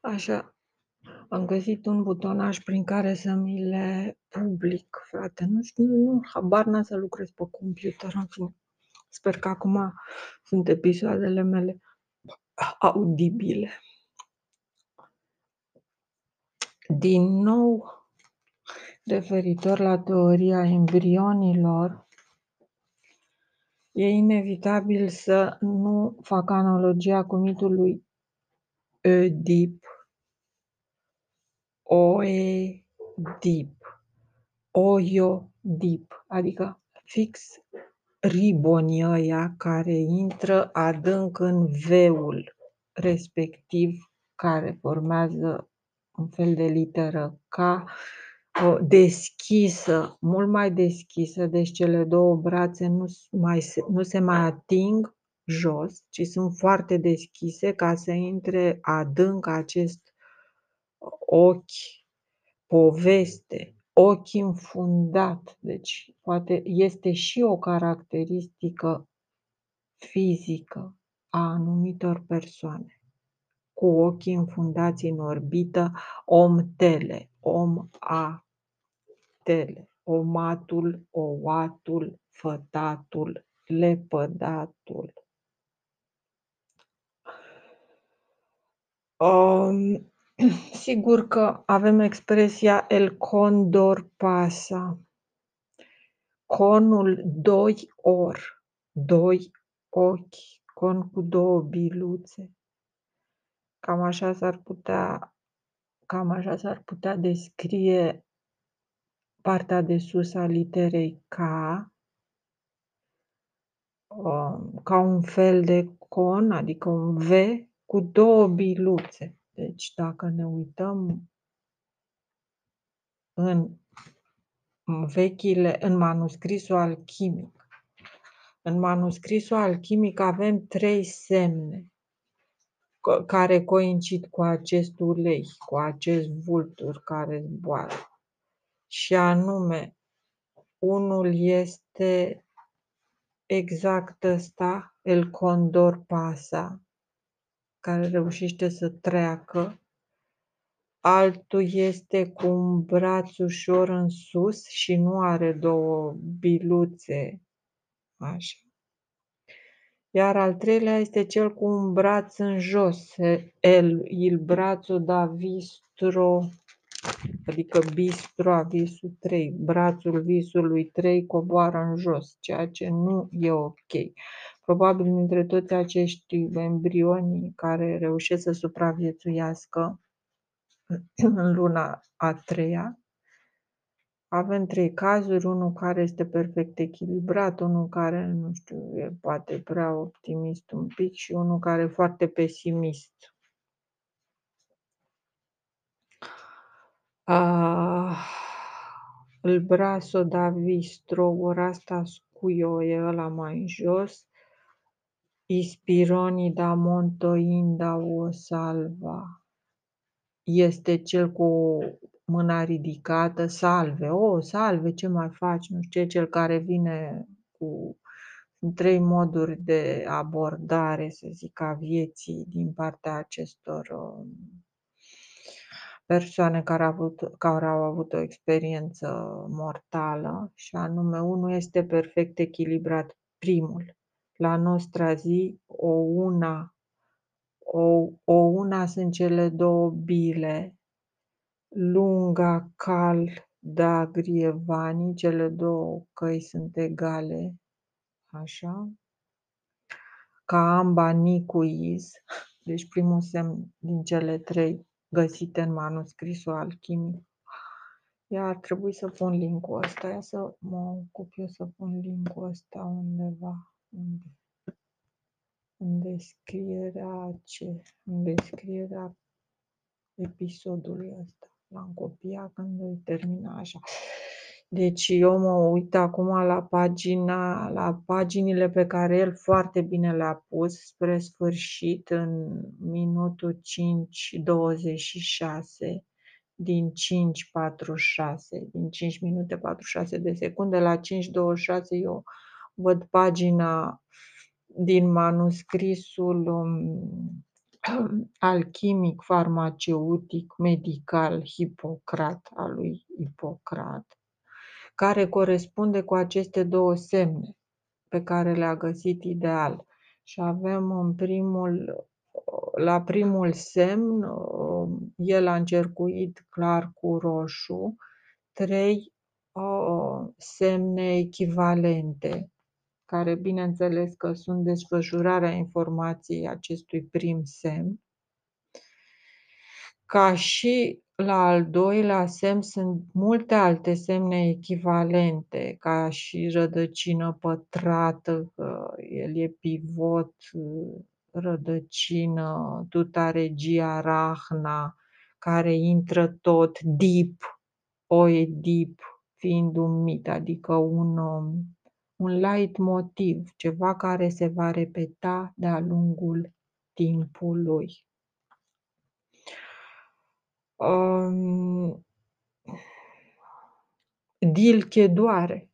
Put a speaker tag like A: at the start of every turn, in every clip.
A: Așa. Am găsit un butonaj prin care să mi le public, frate. Nu știu, nu, habar n-am să lucrez pe computer, în fine. Sper că acum sunt episoadele mele audibile. Din nou, referitor la teoria embrionilor, e inevitabil să nu fac analogia cu mitul lui Oedip, Oedip, Oiodip, adică fix ribonii ăia care intră adânc în veul respectiv care formează un fel de literă K deschisă, mult mai deschisă, deci cele două brațe nu, mai se, nu se mai ating jos, ci sunt foarte deschise ca să intre adânc acest ochi, poveste, ochi înfundat. Deci poate este și o caracteristică fizică a anumitor persoane cu ochii înfundați în orbită, om tele, om a tele, omatul, oatul, fătatul, lepădatul. Um, sigur că avem expresia el condor pasa. Conul doi or, doi ochi, con cu două biluțe. Cam așa s-ar putea cam așa s-ar putea descrie partea de sus a literei K, um, ca un fel de con, adică un V cu două biluțe. Deci dacă ne uităm în vechile, în manuscrisul alchimic, în manuscrisul alchimic avem trei semne care coincid cu acest ulei, cu acest vultur care zboară. Și anume, unul este exact ăsta, el condor pasa, care reușește să treacă. Altul este cu un braț ușor în sus și nu are două biluțe, așa. Iar al treilea este cel cu un braț în jos, el, il braccio da vistro, adică bistro a visul 3, brațul visului 3 coboară în jos, ceea ce nu e ok. Probabil dintre toți acești embrioni care reușesc să supraviețuiască în luna a treia, avem trei cazuri, unul care este perfect echilibrat, unul care, nu știu, e poate prea optimist un pic și unul care e foarte pesimist. Ah, il braso da vistro, ora asta scuio e ăla mai în jos, ispironi da monto inda o salva. Este cel cu mâna ridicată, salve, o, salve, ce mai faci, nu știu ce, cel care vine cu trei moduri de abordare, să zic, a vieții din partea acestor um, persoane care au avut, care au avut o experiență mortală și anume unul este perfect echilibrat, primul. La nostra zi, o una, o, o una sunt cele două bile lunga cal da Grievani, cele două căi sunt egale, așa, ca amba nicuiz, deci primul semn din cele trei găsite în manuscrisul alchimic. Iar ar trebui să pun linkul ăsta, ia să mă ocup eu să pun linkul ăsta undeva, unde? În descrierea ce? În descrierea episodului ăsta l-am copiat când voi termina așa. Deci eu mă uit acum la pagina, la paginile pe care el foarte bine le-a pus spre sfârșit în minutul 5.26 din 5.46, din 5 minute 46 de secunde la 5.26 eu văd pagina din manuscrisul um, alchimic, farmaceutic, medical Hipocrat, al lui Hipocrat, care corespunde cu aceste două semne pe care le-a găsit ideal. Și avem în primul, la primul semn, el a încercuit clar cu roșu trei semne echivalente, care bineînțeles că sunt desfășurarea informației acestui prim semn. Ca și la al doilea semn sunt multe alte semne echivalente, ca și rădăcină pătrată, că el e pivot, rădăcină, tuta regia rahna, care intră tot, deep, deep, fiind un mit, adică un, um, un light motiv, ceva care se va repeta de-a lungul timpului. Um, Dilche doare,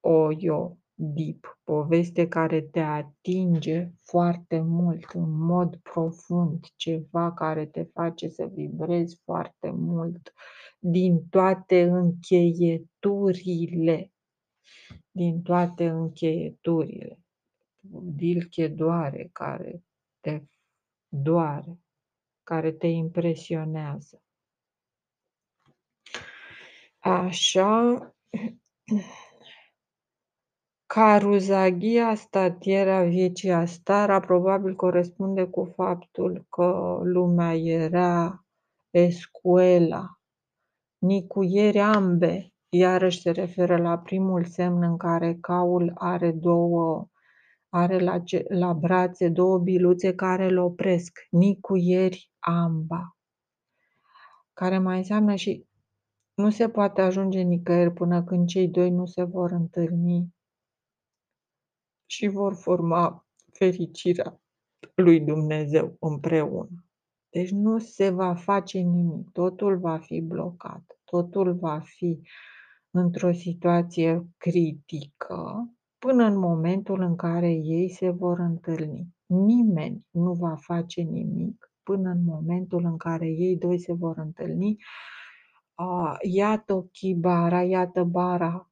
A: o eu, deep, poveste care te atinge foarte mult, în mod profund, ceva care te face să vibrezi foarte mult, din toate încheieturile, din toate încheieturile. Dilche doare, care te doare, care te impresionează. Așa, Caruzaghia statiera vieții astara probabil corespunde cu faptul că lumea era escuela, Nicuieri ambe, iarăși se referă la primul semn în care caul are două are la, la brațe două biluțe care îl opresc, nicuieri amba, care mai înseamnă și nu se poate ajunge nicăieri până când cei doi nu se vor întâlni și vor forma fericirea lui Dumnezeu împreună. Deci nu se va face nimic, totul va fi blocat, totul va fi într-o situație critică până în momentul în care ei se vor întâlni. Nimeni nu va face nimic până în momentul în care ei doi se vor întâlni. Iată chibara, iată bara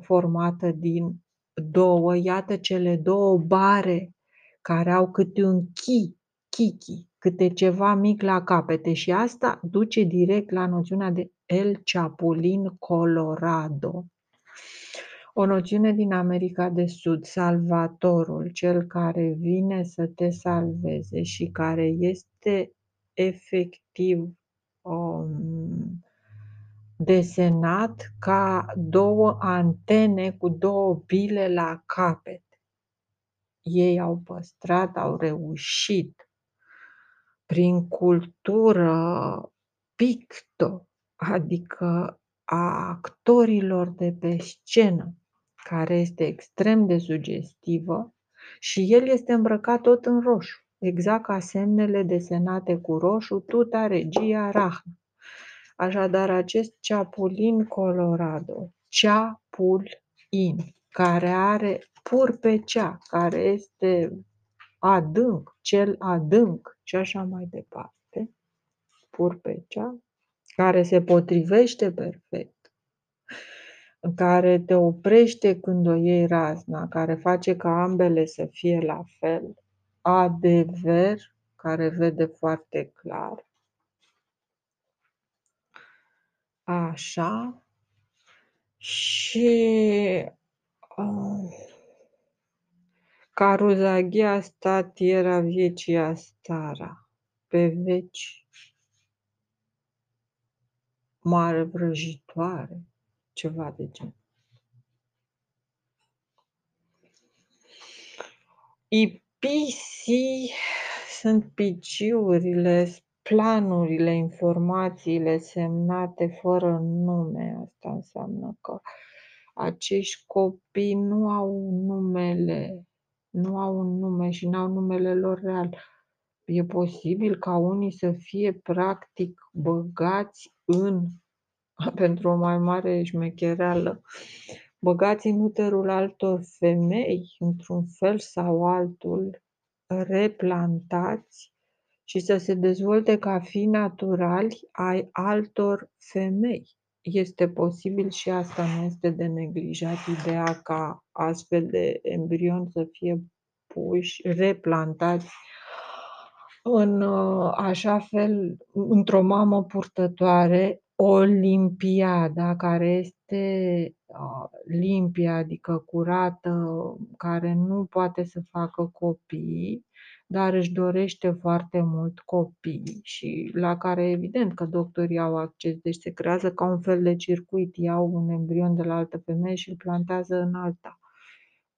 A: formată din două, iată cele două bare care au câte un chi, chichi, câte ceva mic la capete și asta duce direct la noțiunea de El Chapulin Colorado. O noțiune din America de Sud, salvatorul, cel care vine să te salveze și care este efectiv um, desenat ca două antene cu două bile la capet. Ei au păstrat, au reușit prin cultură picto, adică a actorilor de pe scenă, care este extrem de sugestivă și el este îmbrăcat tot în roșu, exact ca semnele desenate cu roșu, tuta regia rahna. Așadar, acest Chapulin Colorado, Chapulin, care are pur pe cea, care este adânc, cel adânc și așa mai departe, pur pe cea, care se potrivește perfect, care te oprește când o iei razna, care face ca ambele să fie la fel, adever, care vede foarte clar, Așa. Și uh, Caruzaghia stat era viecia stara, pe veci, mare vrăjitoare, ceva de gen. Ipisii sunt piciurile planurile, informațiile semnate fără nume. Asta înseamnă că acești copii nu au numele, nu au un nume și nu au numele lor real. E posibil ca unii să fie practic băgați în, pentru o mai mare șmechereală, băgați în uterul altor femei, într-un fel sau altul, replantați și să se dezvolte ca fii naturali ai altor femei. Este posibil și asta nu este de neglijat, ideea ca astfel de embrioni să fie puși, replantați în uh, așa fel, într-o mamă purtătoare, olimpiada, care este uh, limpie, adică curată, care nu poate să facă copii, dar își dorește foarte mult copii și la care evident că doctorii au acces, deci se creează ca un fel de circuit, iau un embrion de la altă femeie și îl plantează în alta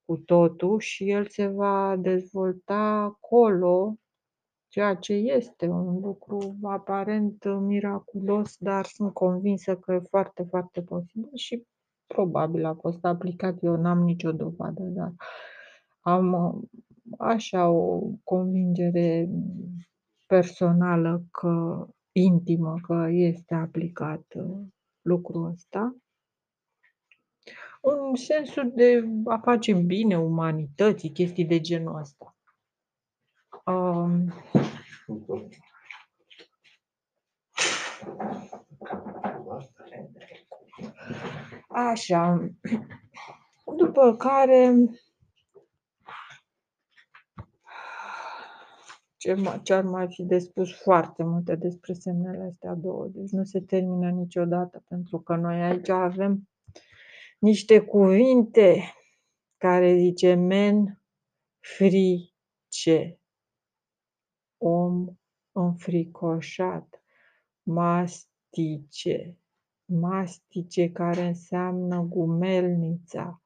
A: cu totul și el se va dezvolta acolo, ceea ce este un lucru aparent miraculos, dar sunt convinsă că e foarte, foarte posibil și probabil a fost aplicat. Eu n-am nicio dovadă, dar am așa o convingere personală că intimă că este aplicat lucrul ăsta în sensul de a face bine umanității, chestii de genul ăsta. Um, așa. După care ce, ce ar mai fi de spus foarte multe despre semnele astea două, deci nu se termină niciodată, pentru că noi aici avem niște cuvinte care zice men frice, om înfricoșat, mastice, mastice care înseamnă gumelnița,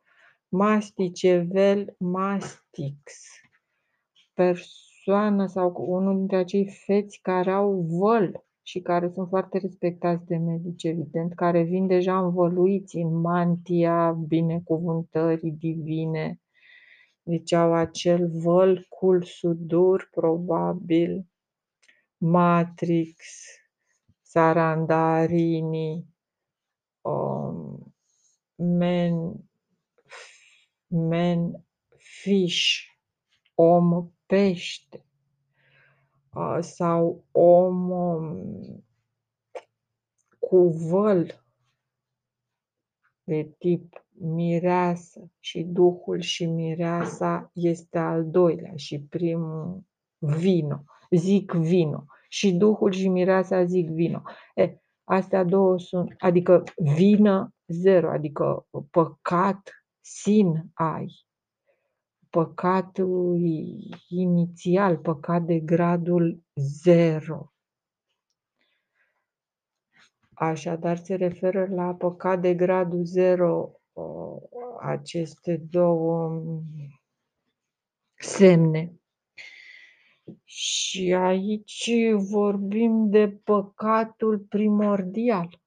A: mastice vel mastix, persoană sau unul dintre acei feți care au văl și care sunt foarte respectați de medici, evident, care vin deja învăluiți în mantia binecuvântării divine. Deci au acel văl cul sudur, probabil, Matrix, Sarandarini, um, men, men fish, om pește sau om um, cu văl de tip mireasă și duhul și mireasa este al doilea și primul vino, zic vino. Și duhul și mireasa zic vino. E, astea două sunt, adică vină zero, adică păcat sin ai păcatul inițial, păcat de gradul zero. Așadar se referă la păcat de gradul zero aceste două semne. Și aici vorbim de păcatul primordial.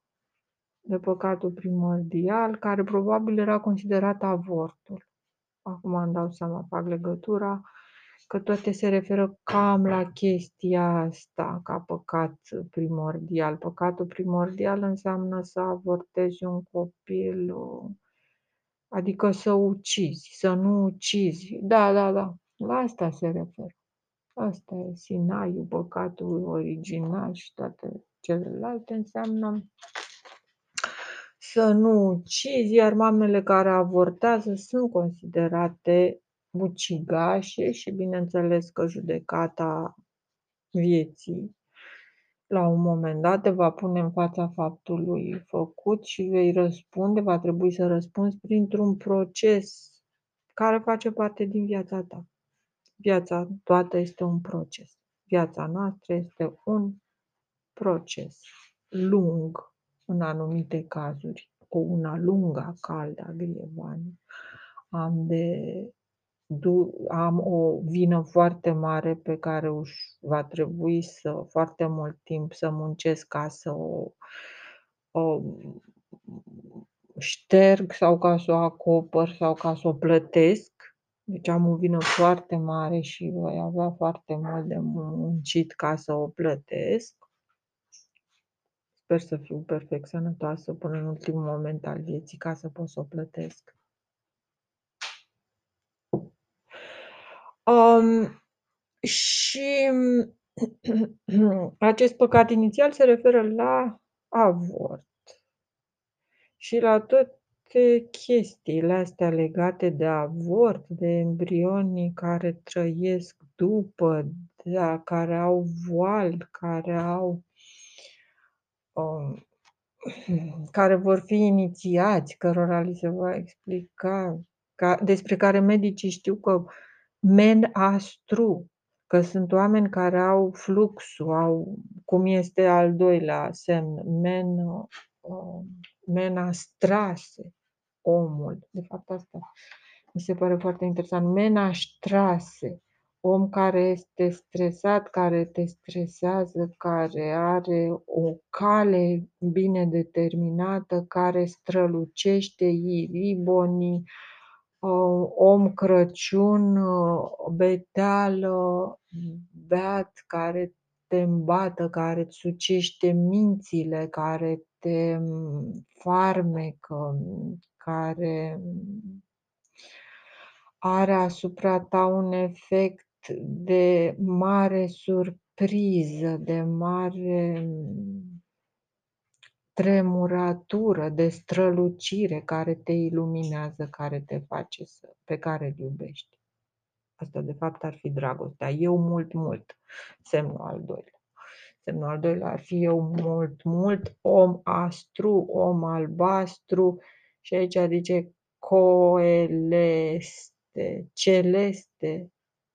A: De păcatul primordial, care probabil era considerat avortul acum îmi dau seama, fac legătura, că toate se referă cam la chestia asta, ca păcat primordial. Păcatul primordial înseamnă să avortezi un copil, adică să ucizi, să nu ucizi. Da, da, da, la asta se referă. Asta e Sinaiul, păcatul original și toate celelalte înseamnă să nu ucizi, iar mamele care avortează sunt considerate ucigașe și bineînțeles că judecata vieții la un moment dat te va pune în fața faptului făcut și vei răspunde, va trebui să răspunzi printr-un proces care face parte din viața ta. Viața toată este un proces. Viața noastră este un proces lung, în anumite cazuri, cu una lungă, caldă, grievani, am de am o vină foarte mare pe care va trebui să foarte mult timp să muncesc ca să o, o șterg sau ca să o acopăr sau ca să o plătesc. Deci am o vină foarte mare și voi avea foarte mult de muncit ca să o plătesc. Sper să fiu perfect sănătoasă până în ultimul moment al vieții ca să pot să o plătesc. Um, și Acest păcat inițial se referă la avort și la toate chestiile astea legate de avort, de embrionii care trăiesc după, da, care au voal, care au um, care vor fi inițiați, cărora li se va explica, ca despre care medicii știu că men astru, că sunt oameni care au fluxul, au cum este al doilea semn, men, uh, menastrase, omul. De fapt asta mi se pare foarte interesant. Menastrase, om care este stresat, care te stresează, care are o cale bine determinată, care strălucește iribonii, uh, om Crăciun, uh, beteală, beat, care te îmbată, care îți sucește mințile, care te farmecă, care are asupra ta un efect de mare surpriză, de mare tremuratură, de strălucire care te iluminează, care te face să pe care îl iubești. Asta de fapt ar fi dragostea. Eu mult, mult, semnul al doilea. Semnul al doilea ar fi eu mult, mult, om astru, om albastru și aici zice coeleste, celeste,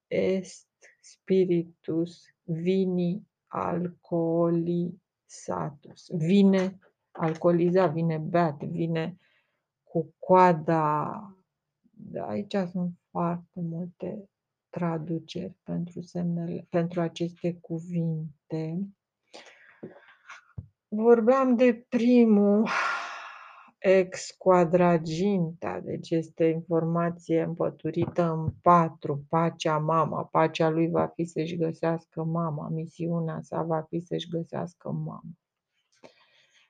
A: est spiritus vini alcoolisatus. Vine alcoolizat, vine beat, vine cu coada. Da, aici sunt foarte multe traduceri pentru semnele, pentru aceste cuvinte. Vorbeam de primul ex quadraginta, deci este informație împăturită în patru, pacea mama, pacea lui va fi să-și găsească mama, misiunea sa va fi să-și găsească mama.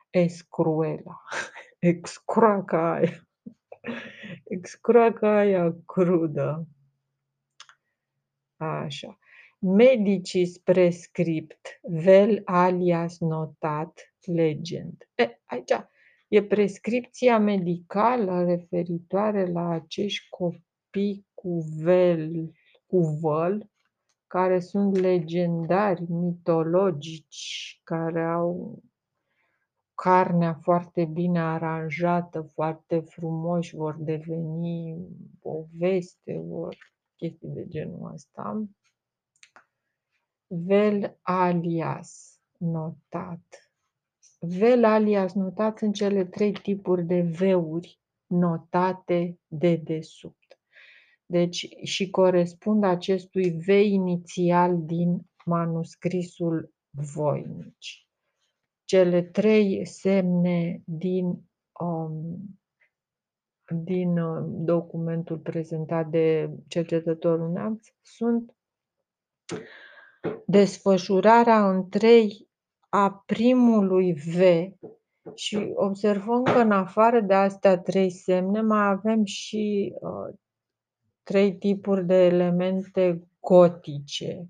A: Escruela, excroaca aia, excroaca aia crudă. Așa. Medicis prescript, vel alias notat, legend. E, aici e prescripția medicală referitoare la acești copii cu vel, cu văl, care sunt legendari, mitologici, care au carnea foarte bine aranjată, foarte frumoși, vor deveni o veste, vor chestii de genul ăsta. Vel alias notat. Vel alias notat sunt cele trei tipuri de veuri notate de desubt. Deci și corespund acestui V inițial din manuscrisul Voinici. Cele trei semne din um, din uh, documentul prezentat de cercetătorul Neamț sunt desfășurarea în trei a primului V și observăm că în afară de astea trei semne mai avem și uh, trei tipuri de elemente gotice,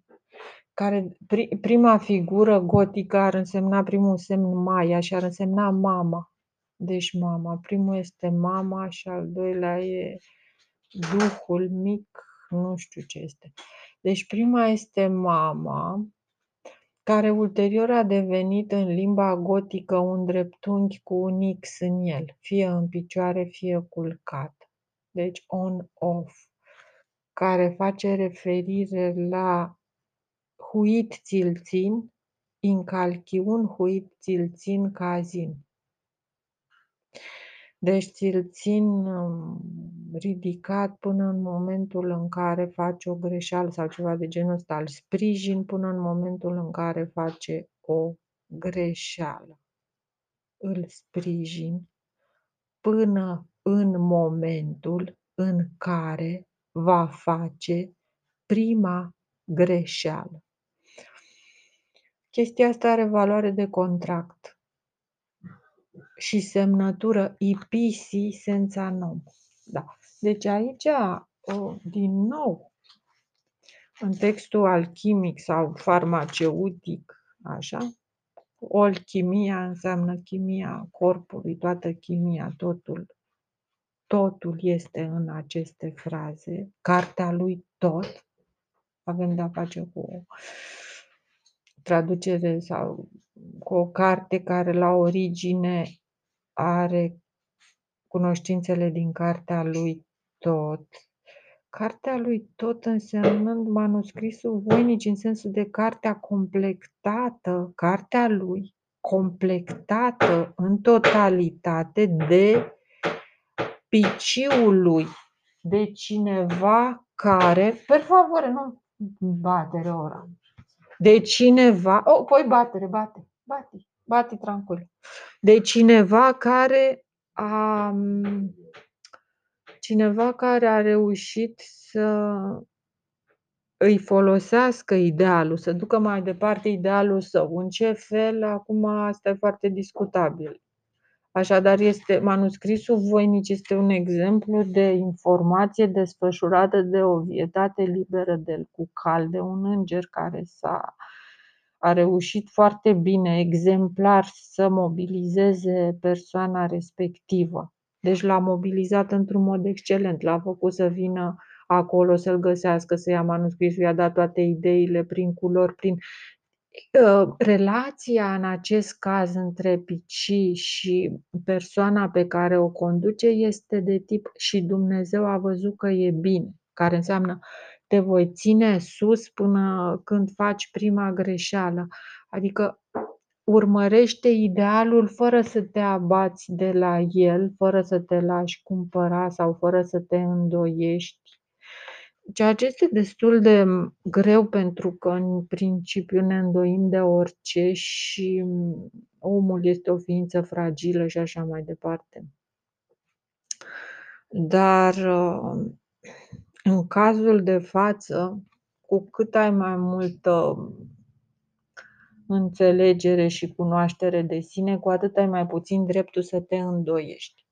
A: care pri, prima figură gotică ar însemna primul semn Maia și ar însemna mama. Deci mama. Primul este mama și al doilea e duhul mic, nu știu ce este. Deci prima este mama, care ulterior a devenit în limba gotică un dreptunghi cu un X în el, fie în picioare, fie culcat. Deci on-off, care face referire la huit țilțin, incalchiun huit țilțin cazin. Deci ți-l țin um, ridicat până în momentul în care face o greșeală sau ceva de genul ăsta, îl sprijin până în momentul în care face o greșeală. Îl sprijin până în momentul în care va face prima greșeală. Chestia asta are valoare de contract și semnătură IPC senza nom. Da. Deci aici, din nou, în textul alchimic sau farmaceutic, așa, Olchimia înseamnă chimia corpului, toată chimia, totul. Totul este în aceste fraze. Cartea lui tot. Avem de-a face cu o traducere sau cu o carte care la origine are cunoștințele din cartea lui tot. Cartea lui tot însemnând manuscrisul voinic în sensul de cartea completată, cartea lui completată în totalitate de piciul lui, de cineva care, per favore, nu batere ora, de cineva, oh, poi batere, bate, bate, bate tranquil, de cineva care a cineva care a reușit să îi folosească idealul, să ducă mai departe idealul său. În ce fel, acum asta e foarte discutabil. Așadar, este, manuscrisul voinic este un exemplu de informație desfășurată de o vietate liberă de cu cal, de un înger care s-a a reușit foarte bine, exemplar, să mobilizeze persoana respectivă. Deci l-a mobilizat într-un mod excelent, l-a făcut să vină acolo, să-l găsească, să ia manuscrisul, i-a dat toate ideile prin culori, prin ă, relația în acest caz între Pici și persoana pe care o conduce este de tip și Dumnezeu a văzut că e bine, care înseamnă te voi ține sus până când faci prima greșeală. Adică urmărește idealul fără să te abați de la el, fără să te lași cumpăra sau fără să te îndoiești. Ceea ce este destul de greu pentru că în principiu ne îndoim de orice și omul este o ființă fragilă și așa mai departe. Dar în cazul de față, cu cât ai mai multă înțelegere și cunoaștere de sine, cu atât ai mai puțin dreptul să te îndoiești.